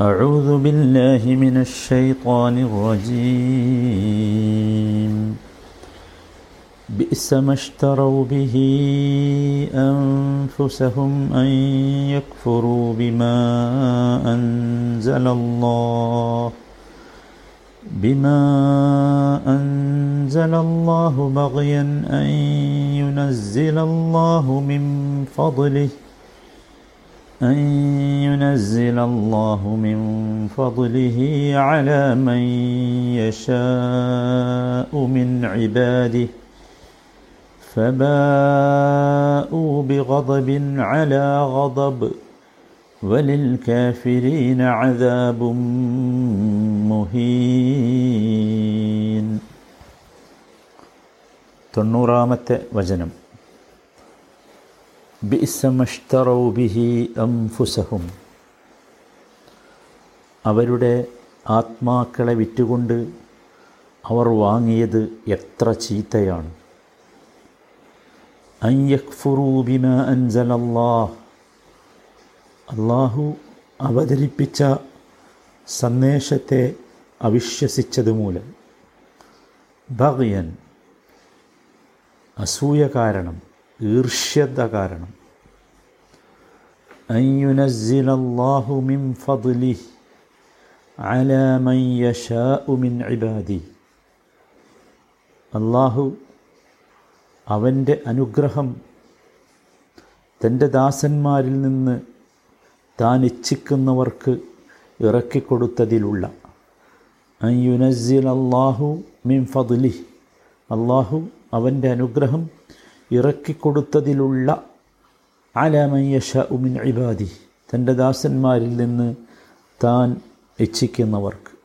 أعوذ بالله من الشيطان الرجيم. بئس ما اشتروا به أنفسهم أن يكفروا بما أنزل الله بما أنزل الله بغيا أن ينزل الله من فضله. أن ينزل الله من فضله على من يشاء من عباده فباءوا بغضب على غضب وللكافرين عذاب മുഹീൻ തൊണ്ണൂറാമത്തെ വചനം ബിസമഷ്തറൗ ബിഹി അംഫുസഹും. അവരുടെ ആത്മാക്കളെ വിറ്റുകൊണ്ട് അവർ വാങ്ങിയത് എത്ര ചീത്തയാണ്. അയ്യഖ്ഫുറൂബിമ അൻസലല്ലാഹ്. അള്ളാഹു അവതരിപ്പിച്ച സന്ദേശത്തെ അവിശ്വസിച്ചത് മൂലം ഭഗയൻ അസൂയ കാരണം ഈർഷ്യത കാരണം അയ്യുനസ്സിലല്ലാഹു മിൻ ഫദ്ലിഹ് على من يشاء من عباده അള്ളാഹു അവൻ്റെ അനുഗ്രഹം തൻ്റെ ദാസന്മാരിൽ നിന്ന് താൻ ഇച്ഛിക്കുന്നവർക്ക് ഇറക്കിക്കൊടുത്തതിലുള്ള അയ്യുനസ്സിൽ അള്ളാഹു മിൻ ഫദ്ലി അള്ളാഹു അവൻ്റെ അനുഗ്രഹം ഇറക്കിക്കൊടുത്തതിലുള്ള അലമയ്യഷ ഉമിൻ ഇബാദി. തന്റെ ദാസന്മാരിൽ നിന്ന് താൻ ഇച്ഛിക്കുന്നവർക്ക്.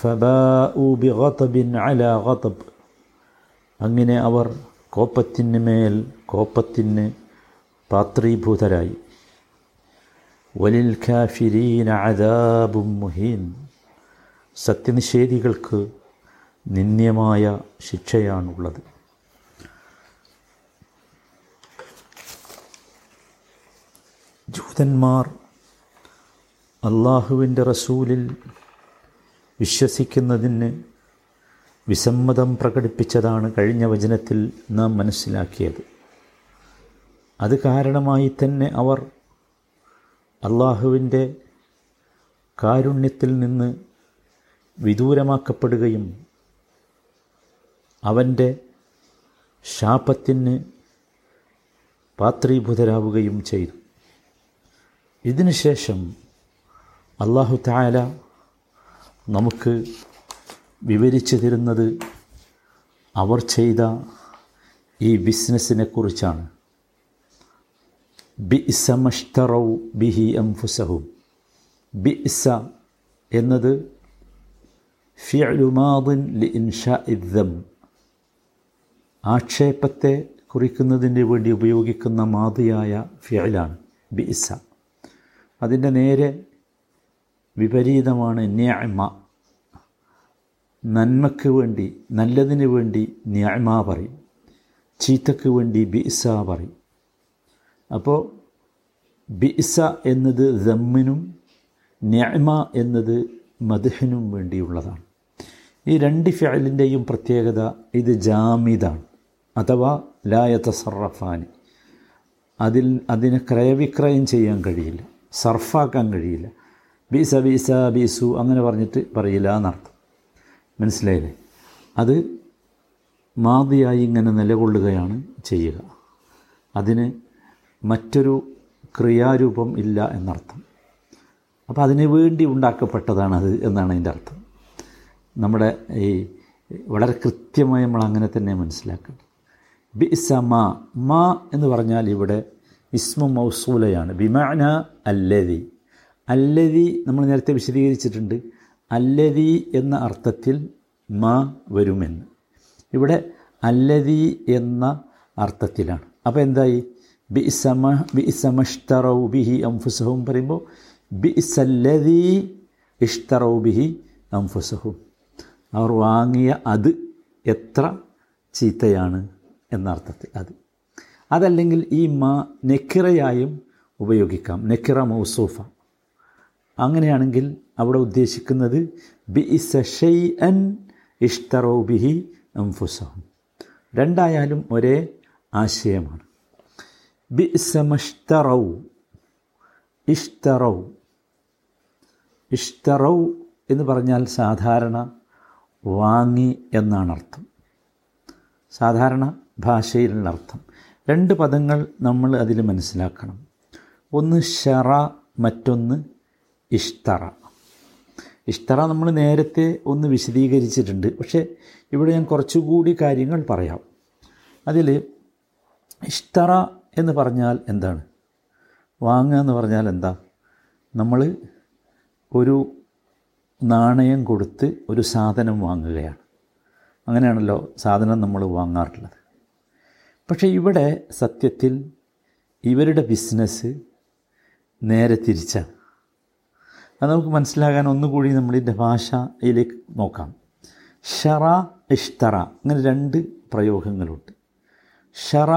ഫബാഉ ബി അല ഗതബ്. അങ്ങനെ അവർ കോപ്പത്തിന് മേൽ കോപ്പത്തിന് പാത്രീഭൂതരായി. വലിൽ ഖാഫിരീന അദാബും മുഹീൻ. സത്യനിഷേധികൾക്ക് നിന്ദ്യമായ ശിക്ഷയാണുള്ളത്. ജൂതന്മാർ അള്ളാഹുവിന്റെ റസൂലിൽ വിശ്വസിക്കുന്നതിന് വിസമ്മതം പ്രകടിപ്പിച്ചതാണ് കഴിഞ്ഞ വചനത്തിൽ നാം മനസ്സിലാക്കിയത്. അത് കാരണമായി തന്നെ അവർ അള്ളാഹുവിന്റെ കാരുണ്യത്തിൽ നിന്ന് വിദൂരമാക്കപ്പെടുകയും അവന്റെ ശാപത്തിന് പാത്രീഭൂതരാവുകയും ചെയ്തു. ഇതിനുശേഷം അള്ളാഹു താല നമുക്ക് വിവരിച്ചു തരുന്നത് അവർ ചെയ്ത ഈ ബിസിനസ്സിനെ കുറിച്ചാണ്. ബി ഇസമഷ്തറൗ ബിഹി ബി ഇസ എന്നത് ഫിഅലുമാദിൻ ലി ഇൻഷാ ഇദ്ദം ആക്ഷേപത്തെ കുറിക്കുന്നതിന് വേണ്ടി ഉപയോഗിക്കുന്ന മാതിയായ ഫിഅലാണ് ബിഇസ. അതിന്റെ നേരെ വിപരീതമാണ് ന്യായ്മ. നന്മയ്ക്ക് വേണ്ടി നല്ലതിന് വേണ്ടി ന്യായ്മ പറയും. ചീത്തക്ക് വേണ്ടി ബിസ പറയും. അപ്പോൾ ബിസ എന്നത് ദമ്മിനും ന്യായ്മ എന്നത് മധുഹിനും വേണ്ടിയുള്ളതാണ്. ഈ രണ്ട് ഫിയലിന്റെയും പ്രത്യേകത ഇത് ജാമിദാണ്. അഥവാ ലായത്ത സർറഫാനി അതിൽ അതിനെ ക്രയവിക്രയം ചെയ്യാൻ കഴിയില്ല. സർഫാക്കാൻ കഴിയില്ല. ബീസ ബീസ ബീസു അങ്ങനെ പറഞ്ഞിട്ട് പറയില്ല എന്നർത്ഥം. മനസ്സിലായില്ലേ? അത് മാതിയായി ഇങ്ങനെ നിലകൊള്ളുകയാണ് ചെയ്യുക. അതിന് മറ്റൊരു ക്രിയാരൂപം ഇല്ല എന്നർത്ഥം. അപ്പോൾ അതിന് വേണ്ടി ഉണ്ടാക്കപ്പെട്ടതാണ് അത് എന്നാണ് അതിന്റെ അർത്ഥം. നമ്മുടെ ഈ വളരെ കൃത്യമായി നമ്മൾ അങ്ങനെ തന്നെ മനസ്സിലാക്കണം. ബിസ മാ മാ എന്ന് പറഞ്ഞാൽ ഇവിടെ ഇസ്മു മൗസൂലയാണ്. ബിമാന അല്ലതി അല്ലതി നമ്മൾ നേരത്തെ വിശദീകരിച്ചിട്ടുണ്ട്. അല്ലതി എന്ന അർത്ഥത്തിൽ മാ വരുമെന്ന്. ഇവിടെ അല്ലതി എന്ന അർത്ഥത്തിലാണ്. അപ്പോൾ എന്തായി? ബി സമ ബി സമഷ്തറൗ ബിഹി അംഫുസഹും പറയുമ്പോൾ ബി സല്ലതി ഇഷ്തറൗ ബിഹി അംഫുസഹും. അവർ വാങ്ങിയ അത് എത്ര ചീത്തയാണ് എന്നർത്ഥത്തിൽ അത്. അതല്ലെങ്കിൽ ഈ മ നെക്കിറയായും ഉപയോഗിക്കാം. നെക്കിറ മൗസൂഫ. അങ്ങനെയാണെങ്കിൽ അവിടെ ഉദ്ദേശിക്കുന്നത് ബി ഇസ ഷെയ് അൻ ഇഷ്തറോ ബിഹി അംഫുസഹം രണ്ടായാലും ഒരേ ആശയമാണ്. ബി ഇസമഷ്തറൗ ഇഷ്തറൗ. ഇഷ്തറൗ എന്ന് പറഞ്ഞാൽ സാധാരണ വാങ്ങി എന്നാണ് അർത്ഥം സാധാരണ ഭാഷയിലുള്ള അർത്ഥം. രണ്ട് പദങ്ങൾ നമ്മൾ അതിൽ മനസ്സിലാക്കണം. ഒന്ന് ഷറ മറ്റൊന്ന് ഇഷ്തറ. ഇഷ്തറ നമ്മൾ നേരത്തെ ഒന്ന് വിശദീകരിച്ചിട്ടുണ്ട്. പക്ഷേ ഇവിടെ ഞാൻ കുറച്ചുകൂടി കാര്യങ്ങൾ പറയാം. അതിൽ ഇഷ്തറ എന്ന് പറഞ്ഞാൽ എന്താണ്? വാങ്ങുക എന്ന് പറഞ്ഞാൽ എന്താ? നമ്മൾ ഒരു നാണയം കൊടുത്ത് ഒരു സാധനം വാങ്ങുകയാണ്. അങ്ങനെയാണല്ലോ സാധനം നമ്മൾ വാങ്ങാറുള്ളത്. പക്ഷേ ഇവിടെ സത്യത്തിൽ ഇവരുടെ ബിസിനസ് നേരെ തിരിച്ചാണ് അത് നമുക്ക് മനസ്സിലാകാൻ ഒന്നുകൂടി നമ്മളിന്റെ ഭാഷയിലേക്ക് നോക്കാം. ഷറ ഇഷ്തറ. അങ്ങനെ രണ്ട് പ്രയോഗങ്ങളുണ്ട്. ഷറ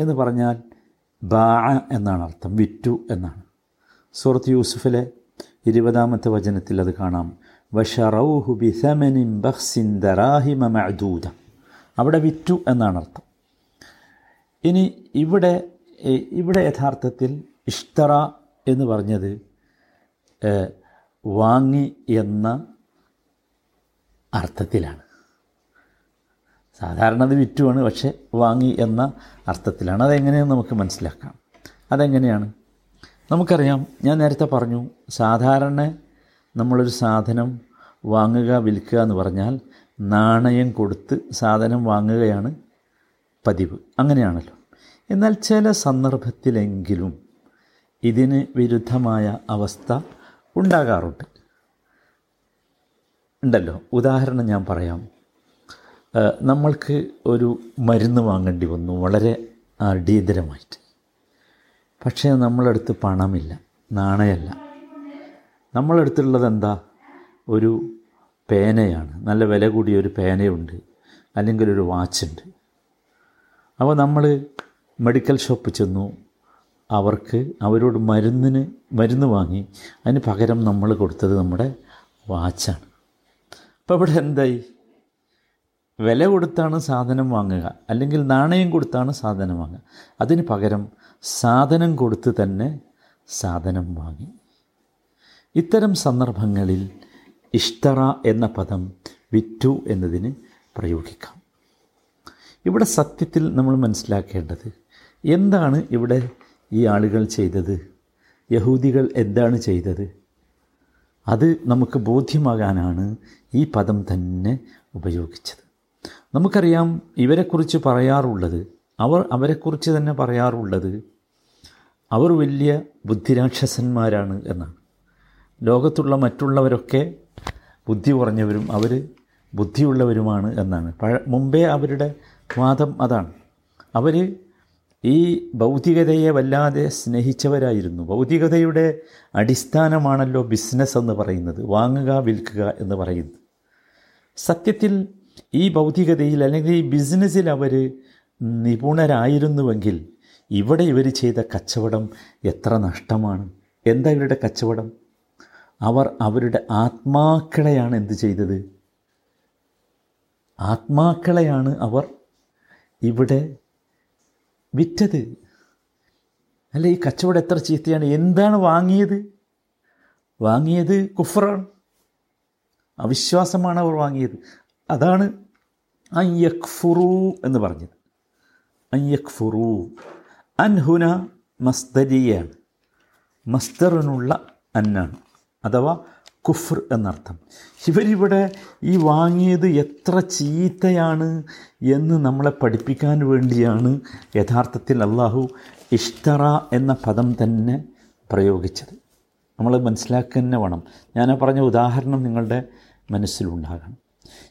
എന്ന് പറഞ്ഞാൽ ബാ എന്നാണ് അർത്ഥം. വിറ്റു എന്നാണ്. സൂറത്ത് യൂസുഫിലെ ഇരുപതാമത്തെ വചനത്തിൽ അത് കാണാം. വഷറൗഹു ബിസമനിം ബഹ്സിൻ ദറാഹിമ മഅദൂദ. അവിടെ വിറ്റു എന്നാണ് അർത്ഥം. ഇനി ഇവിടെ ഇവിടെ യഥാർത്ഥത്തിൽ ഇഷ്തറ എന്ന് പറഞ്ഞത് വാങ്ങി എന്ന അർത്ഥത്തിലാണ്. സാധാരണ അത് വിറ്റുമാണ് പക്ഷെ വാങ്ങി എന്ന അർത്ഥത്തിലാണ്. അതെങ്ങനെയെന്ന് നമുക്ക് മനസ്സിലാക്കാം. അതെങ്ങനെയാണ്? നമുക്കറിയാം ഞാൻ നേരത്തെ പറഞ്ഞു സാധാരണ നമ്മളൊരു സാധനം വാങ്ങുക വിൽക്കുക എന്ന് പറഞ്ഞാൽ നാണയം കൊടുത്ത് സാധനം വാങ്ങുകയാണ് പതിവ്. അങ്ങനെയാണല്ലോ. എന്നാൽ ചില സന്ദർഭത്തിലെങ്കിലും ഇതിന് വിരുദ്ധമായ അവസ്ഥ ഉണ്ടാകാറുണ്ട്. ഉണ്ടല്ലോ. ഉദാഹരണം ഞാൻ പറയാം. നമ്മൾക്ക് ഒരു മരുന്ന് വാങ്ങേണ്ടി വന്നു. വളരെ അടിയന്തരമായിട്ട് പക്ഷേ നമ്മളടുത്ത് പണമില്ല. നാണയമല്ല നമ്മളടുത്തുള്ളത് എന്താ ഒരു പേനയാണ്. നല്ല വില കൂടിയ ഒരു പേനയുണ്ട്. അല്ലെങ്കിൽ ഒരു വാച്ചുണ്ട്. അപ്പോൾ നമ്മൾ മെഡിക്കൽ ഷോപ്പ് ചെന്നു. അവർക്ക് അവരോട് മരുന്നിന് മരുന്ന് വാങ്ങി. അതിന് പകരം നമ്മൾ കൊടുത്തത് നമ്മുടെ വാച്ചാണ്. അപ്പോൾ ഇവിടെ എന്തായി? വില കൊടുത്താണ് സാധനം വാങ്ങുക. അല്ലെങ്കിൽ നാണയം കൊടുത്താണ് സാധനം വാങ്ങുക. അതിന് പകരം സാധനം കൊടുത്ത് തന്നെ സാധനം വാങ്ങി. ഇത്തരം സന്ദർഭങ്ങളിൽ ഇഷ്തറ എന്ന പദം വിറ്റു എന്നതിന് പ്രയോഗിക്കാം. ഇവിടെ സത്യത്തിൽ നമ്മൾ മനസ്സിലാക്കേണ്ടത് എന്താണ് ഇവിടെ ഈ ആളുകൾ ചെയ്തത്? യഹൂദികൾ എന്താണ് ചെയ്തത്? അത് നമുക്ക് ബോധ്യമാകാനാണ് ഈ പദം തന്നെ ഉപയോഗിച്ചത്. നമുക്കറിയാം ഇവരെക്കുറിച്ച് പറയാറുള്ളത് അവർ അവരെക്കുറിച്ച് തന്നെ പറയാറുള്ളത് അവർ വലിയ ബുദ്ധിരാക്ഷസന്മാരാണ് എന്നാണ്. ലോകത്തുള്ള മറ്റുള്ളവരൊക്കെ ബുദ്ധി കുറഞ്ഞവരും അവർ ബുദ്ധിയുള്ളവരുമാണ് എന്നാണ്. പഴ മുമ്പേ അവരുടെ വാദം അതാണ്. അവർ ഈ ഭൗതികതയെ വല്ലാതെ സ്നേഹിച്ചവരായിരുന്നു. ഭൗതികതയുടെ അടിസ്ഥാനമാണല്ലോ ബിസിനസ് എന്ന് പറയുന്നത്. വാങ്ങുക വിൽക്കുക എന്ന് പറയുന്നത്. സത്യത്തിൽ ഈ ഭൗതികതയിൽ അല്ലെങ്കിൽ ഈ ബിസിനസ്സിൽ അവർ നിപുണരായിരുന്നുവെങ്കിൽ ഇവിടെ ഇവർ ചെയ്ത കച്ചവടം എത്ര നഷ്ടമാണ്. എന്താ ഇവരുടെ കച്ചവടം? അവർ അവരുടെ ആത്മാക്കളെയാണ് എന്ത് ചെയ്തത്? ആത്മാക്കളെയാണ് അവർ ഇവിടെ വിറ്റത്. അല്ല ഈ കച്ചവടം എത്ര ചീത്തയാണ്? എന്താണ് വാങ്ങിയത്? വാങ്ങിയത് കുഫറാണ്. അവിശ്വാസമാണ് അവർ വാങ്ങിയത്. അതാണ് അയ്യക്ഫുറു എന്ന് പറഞ്ഞത്. അയ്യക്ഫുറു അൻഹുന മസ്തരിയാണ് മസ്തറിനുള്ള അന്നാണ്. അഥവാ കുഫർ എന്നർത്ഥം. ഇവരിവിടെ ഈ വാങ്ങിയത് എത്ര ചീത്തയാണ് എന്ന് നമ്മളെ പഠിപ്പിക്കാൻ വേണ്ടിയാണ് യഥാർത്ഥത്തിൽ അള്ളാഹു ഇഷ്തറ എന്ന പദം തന്നെ പ്രയോഗിച്ചത്. നമ്മൾ മനസ്സിലാക്കുക വേണം. ഞാൻ പറഞ്ഞ ഉദാഹരണം നിങ്ങളുടെ മനസ്സിലുണ്ടാകണം.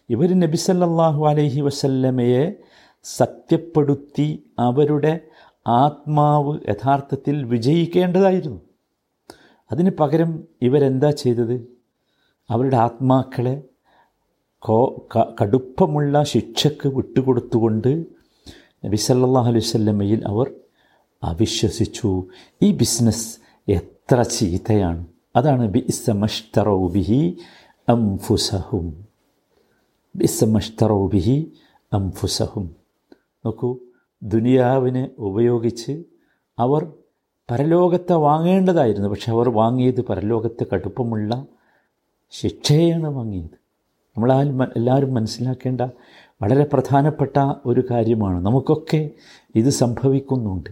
ഇവർ നബി സല്ലല്ലാഹു അലൈഹി വസല്ലമയെ സത്യപ്പെടുത്തി അവരുടെ ആത്മാവ് യഥാർത്ഥത്തിൽ വിജയിക്കേണ്ടതായിരുന്നു. അതിന് പകരം ഇവരെന്താ ചെയ്തത്? അവരുടെ ആത്മാക്കളെ കോ കടുപ്പമുള്ള ശിക്ഷക്ക് വിട്ടുകൊടുത്തുകൊണ്ട് നബി സല്ലല്ലാഹു അലൈഹി വസല്ലമയിൽ അവർ അവിശ്വസിച്ചു. ഈ ബിസിനസ് എത്ര ചീത്തയാണ്. അതാണ് ബി ഇസമഷ്തറൗ ബിഹി അംഫുസഹും. ബി ഇസമഷ്തറൗ ബിഹി അംഫുസഹും. നോക്കൂ ദുനിയാവിനെ ഉപയോഗിച്ച് അവർ പരലോകത്തെ വാങ്ങേണ്ടതായിരുന്നു. പക്ഷെ അവർ വാങ്ങിയത് പരലോകത്തെ കടുപ്പമുള്ള ശിക്ഷയാണ് വാങ്ങിയത്. നമ്മളാൽ എല്ലാവരും മനസ്സിലാക്കേണ്ട വളരെ പ്രധാനപ്പെട്ട ഒരു കാര്യമാണ്. നമുക്കൊക്കെ ഇത് സംഭവിക്കുന്നുണ്ട്.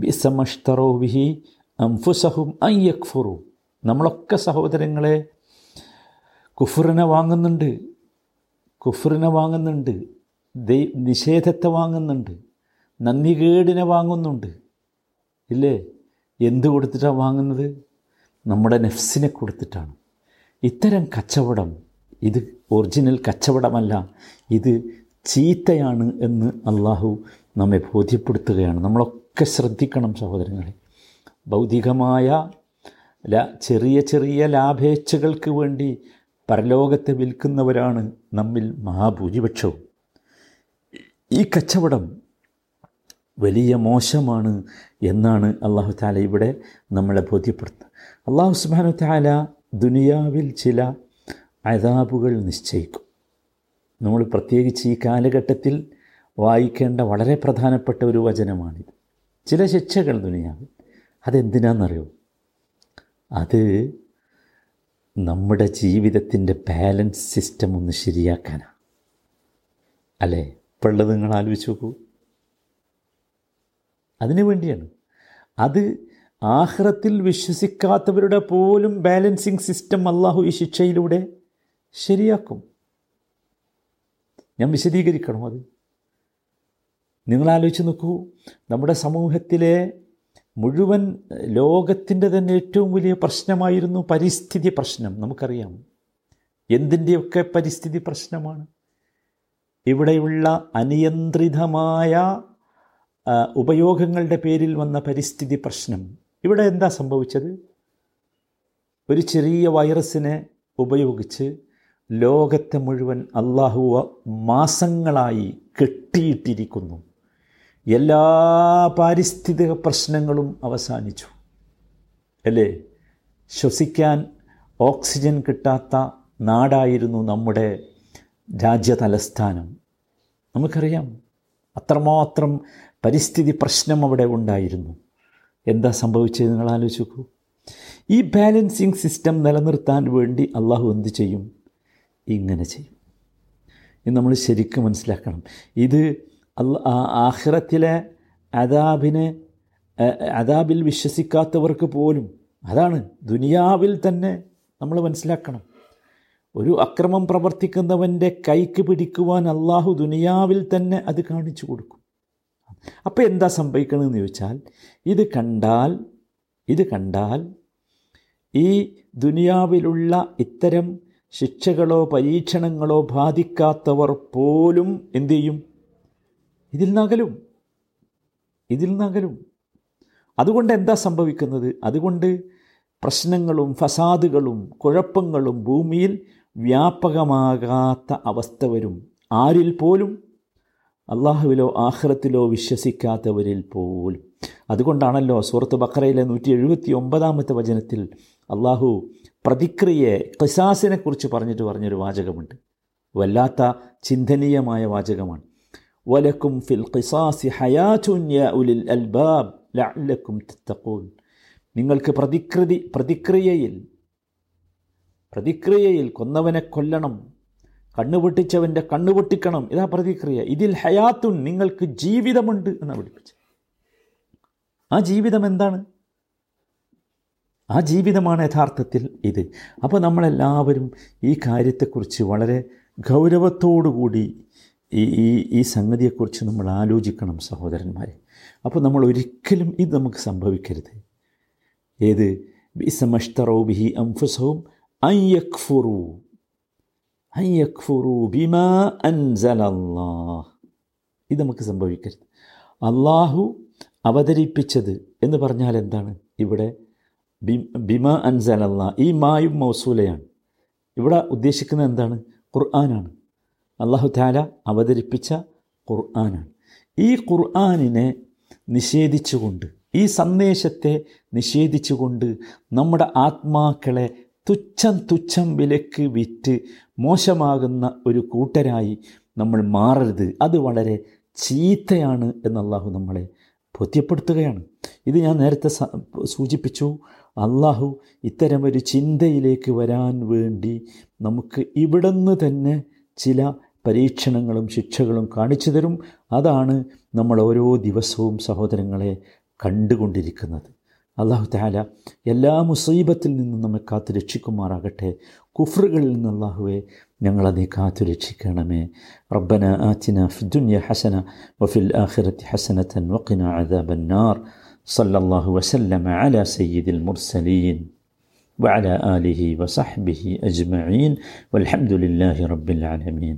ബിസമഷ്തറോ വിഹി അംഫുസഹും അയ്യക്ഫുറു നമ്മളൊക്കെ സഹോദരങ്ങളെ കുഫറിനെ വാങ്ങുന്നുണ്ട്. കുഫറിനെ വാങ്ങുന്നുണ്ട്. ദൈ നിഷേധത്തെ വാങ്ങുന്നുണ്ട്. നന്ദികേടിനെ വാങ്ങുന്നുണ്ട്. ഇല്ലേ? എന്ത് കൊടുത്തിട്ടാണ് വാങ്ങുന്നത്? നമ്മുടെ നെഫ്സിനെ കൊടുത്തിട്ടാണ്. ഇത്തരം കച്ചവടം ഇത് ഒറിജിനൽ കച്ചവടമല്ല ഇത് ചീത്തയാണ് എന്ന് അള്ളാഹു നമ്മെ ബോധ്യപ്പെടുത്തുകയാണ്. നമ്മളൊക്കെ ശ്രദ്ധിക്കണം സഹോദരങ്ങളെ. ഭൗതികമായ ചെറിയ ചെറിയ ലാഭേച്ഛകൾക്ക് വേണ്ടി പരലോകത്തെ വിൽക്കുന്നവരാണ് നമ്മിൽ മഹാഭൂരിപക്ഷവും. ഈ കച്ചവടം വലിയ മോശമാണ് എന്നാണ് അള്ളാഹു താല ഇവിടെ നമ്മളെ ബോധ്യപ്പെടുത്തുന്നത്. അള്ളാഹു സുബാനു താല ദുനിയാവിൽ ചില അതാബുകൾ നിശ്ചയിക്കും. നമ്മൾ പ്രത്യേകിച്ച് ഈ കാലഘട്ടത്തിൽ വായിക്കേണ്ട വളരെ പ്രധാനപ്പെട്ട ഒരു വചനമാണിത്. ചില ശിക്ഷകൾ ദുനിയാവിൽ. അതെന്തിനാണെന്നറിയോ? അത് നമ്മുടെ ജീവിതത്തിന്റെ ബാലൻസ് സിസ്റ്റം ഒന്ന് ശരിയാക്കാനാണ്. അല്ലേ? ഇപ്പോഴുള്ളത് നിങ്ങൾ ആലോചിച്ച് നോക്കൂ. അതിനു വേണ്ടിയാണ്. അത് ആഹ്റത്തിൽ വിശ്വസിക്കാത്തവരുടെ പോലും ബാലൻസിങ് സിസ്റ്റം അള്ളാഹു ഈ ശിക്ഷയിലൂടെ ശരിയാക്കും. ഞാൻ വിശദീകരിക്കണം അത്. നിങ്ങൾ ആലോചിച്ച് നോക്കൂ നമ്മുടെ സമൂഹത്തിലെ മുഴുവൻ ലോകത്തിന്റെ തന്നെ ഏറ്റവും വലിയ പ്രശ്നമായിരുന്നു പരിസ്ഥിതി പ്രശ്നം. നമുക്കറിയാം. എന്തിന്റെയൊക്കെ പരിസ്ഥിതി പ്രശ്നമാണ്? ഇവിടെയുള്ള അനിയന്ത്രിതമായ ഉപയോഗങ്ങളുടെ പേരിൽ വന്ന പരിസ്ഥിതി പ്രശ്നം. ഇവിടെ എന്താ സംഭവിച്ചത്? ഒരു ചെറിയ വൈറസിനെ ഉപയോഗിച്ച് ലോകത്തെ മുഴുവൻ അള്ളാഹു മാസങ്ങളായി കെട്ടിയിട്ടിരിക്കുന്നു. എല്ലാ പാരിസ്ഥിതിക പ്രശ്നങ്ങളും അവസാനിച്ചു. അല്ലേ? ശ്വസിക്കാൻ ഓക്സിജൻ കിട്ടാത്ത നാടായിരുന്നു നമ്മുടെ രാജ്യ തലസ്ഥാനം നമുക്കറിയാം. അത്രമാത്രം പരിസ്ഥിതി പ്രശ്നം അവിടെ ഉണ്ടായിരുന്നു. എന്താ സംഭവിച്ചത് നിങ്ങൾ ആലോചിച്ച് നോക്കൂ ഈ ബാലൻസിങ് സിസ്റ്റം നിലനിർത്താൻ വേണ്ടി അള്ളാഹു എന്ത് ചെയ്യും? ഇങ്ങനെ ചെയ്യും. ഇത് നമ്മൾ ശരിക്കും മനസ്സിലാക്കണം. ഇത് അല്ല ആഹ്റത്തിലെ അതാബിനെ അതാബിൽ വിശ്വസിക്കാത്തവർക്ക് പോലും അതാണ് ദുനിയാവിൽ തന്നെ നമ്മൾ മനസ്സിലാക്കണം. ഒരു അക്രമം പ്രവർത്തിക്കുന്നവന്റെ കൈക്ക് പിടിക്കുവാൻ അള്ളാഹു ദുനിയാവിൽ തന്നെ അത് കാണിച്ചു കൊടുക്കും. അപ്പോൾ എന്താ സംഭവിക്കണമെന്ന് ചോദിച്ചാൽ ഇത് കണ്ടാൽ ഇത് കണ്ടാൽ ഈ ദുനിയാവിലുള്ള ഇത്തരം ശിക്ഷകളോ പരീക്ഷണങ്ങളോ ബാധിക്കാത്തവർ പോലും എന്തു ചെയ്യും? ഇതിൽ നകലും. ഇതിൽ നകലും. അതുകൊണ്ട് എന്താ സംഭവിക്കുന്നത്? അതുകൊണ്ട് പ്രശ്നങ്ങളും ഫസാദുകളും കുഴപ്പങ്ങളും ഭൂമിയിൽ വ്യാപകമാകാത്ത അവസ്ഥ വരും. ആരിൽ പോലും? അള്ളാഹുവിലോ ആഹ്റത്തിലോ വിശ്വസിക്കാത്തവരിൽ പോലും. അതുകൊണ്ടാണല്ലോ സൂറത്ത് ബക്കറയിലെ നൂറ്റി എഴുപത്തി ഒമ്പതാമത്തെ വചനത്തിൽ അള്ളാഹു പ്രതിക്രിയയെ ഖിസാസിനെക്കുറിച്ച് പറഞ്ഞിട്ട് പറഞ്ഞൊരു വാചകമുണ്ട്. വല്ലാത്ത ചിന്തനീയമായ വാചകമാണ്. വലക്കും ഫിൽ ഖിസാസി ഹയാറ്റുൻ യാ ഉലിൽ അൽബാബ് ലഅല്ലക്കും തത്തഖൂൻ. നിങ്ങൾക്ക് പ്രതികൃതി പ്രതിക്രിയയിൽ പ്രതിക്രിയയിൽ കൊന്നവനെ കൊല്ലണം കണ്ണുപൊട്ടിച്ചവന്റെ കണ്ണുപൊട്ടിക്കണം ഇതാ പ്രതിക്രിയ. ഇതിൽ ഹയാത്തുൻ നിങ്ങൾക്ക് ജീവിതമുണ്ട് എന്ന് പഠിപ്പിച്ചു ആ ജീവിതം എന്താണ്? ആ ജീവിതമാണ് യഥാർത്ഥത്തിൽ ഇത്. അപ്പോൾ നമ്മളെല്ലാവരും ഈ കാര്യത്തെക്കുറിച്ച് വളരെ ഗൗരവത്തോടുകൂടി ഈ ഈ ഈ സംഗതിയെക്കുറിച്ച് നമ്മൾ ആലോചിക്കണം സഹോദരന്മാരെ. അപ്പോൾ നമ്മൾ ഒരിക്കലും ഇത് നമുക്ക് സംഭവിക്കരുത്. ഏത്? ബിസമഷ്തറോ ബിഹി അംഫുസവും അയ്യക്ഫുറു ബിമാ അൻസലല്ലാഹ്. ഇത് നമുക്ക് സംഭവിക്കരുത്. അള്ളാഹു അവതരിപ്പിച്ചത് എന്ന് പറഞ്ഞാൽ എന്താണ്? ഇവിടെ ബിമ അൻസലല്ല ഈ മായും മൗസൂലയാണ്. ഇവിടെ ഉദ്ദേശിക്കുന്നത് എന്താണ്? ഖുർആനാണ്. അള്ളാഹു താല അവതരിപ്പിച്ച ഖുർആനാണ്. ഈ ഖുർആാനിനെ നിഷേധിച്ചുകൊണ്ട് ഈ സന്ദേശത്തെ നിഷേധിച്ചുകൊണ്ട് നമ്മുടെ ആത്മാക്കളെ തുച്ഛം തുച്ഛം വിലക്ക് വിറ്റ് മോശമാകുന്ന ഒരു കൂട്ടരായി നമ്മൾ മാറരുത്. അത് വളരെ ചീത്തയാണ് എന്നല്ലാഹു നമ്മളെ ബോധ്യപ്പെടുത്തുകയാണ്. ഇത് ഞാൻ നേരത്തെ സൂചിപ്പിച്ചു. അള്ളാഹു ഇത്തരമൊരു ചിന്തയിലേക്ക് വരാൻ വേണ്ടി നമുക്ക് ഇവിടുന്ന് തന്നെ ചില പരീക്ഷണങ്ങളും ശിക്ഷകളും കാണിച്ചു തരും. അതാണ് നമ്മൾ ഓരോ ദിവസവും സഹോദരങ്ങളെ കണ്ടുകൊണ്ടിരിക്കുന്നത്. അള്ളാഹു താല എല്ലാ മുസീബത്തിൽ നിന്നും നമ്മെ കാത്തു രക്ഷിക്കുമാറാകട്ടെ കുഫറുകളിൽ നിന്ന് അള്ളാഹുവെ ഞങ്ങളതിനെ കാത്തു രക്ഷിക്കണമേ റബ്ബന ആറ്റിന ഫിദുന്യ ഹസന വഫിൽ ആഖിറത്തി ഹസനത്തൻ വഖിന അദാബന്നാർ സല്ലല്ലാഹു വസല്ലമ അല സയ്യിദിൽ മുർസലീൻ وعلى آله وصحبه أجمعين والحمد لله رب العالمين